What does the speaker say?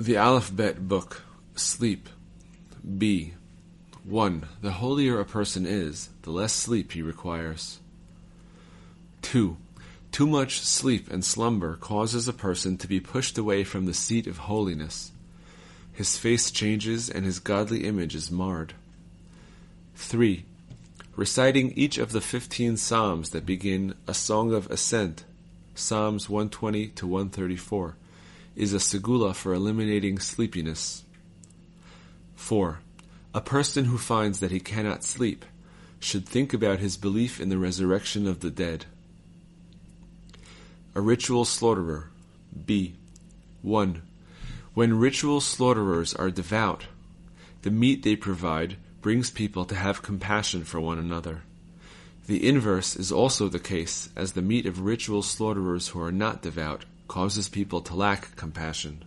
The Aleph-Bet Book Sleep B. 1. The holier a person is, the less sleep he requires. 2. Too much sleep and slumber causes a person to be pushed away from the seat of holiness. His face changes and his godly image is marred. 3. Reciting each of the fifteen psalms that begin a song of ascent, Psalms 120 to 134, is a segula for eliminating sleepiness. 4. A person who finds that he cannot sleep should think about his belief in the resurrection of the dead. A ritual slaughterer. B. 1. When ritual slaughterers are devout, the meat they provide brings people to have compassion for one another. The inverse is also the case, as the meat of ritual slaughterers who are not devout causes people to lack compassion.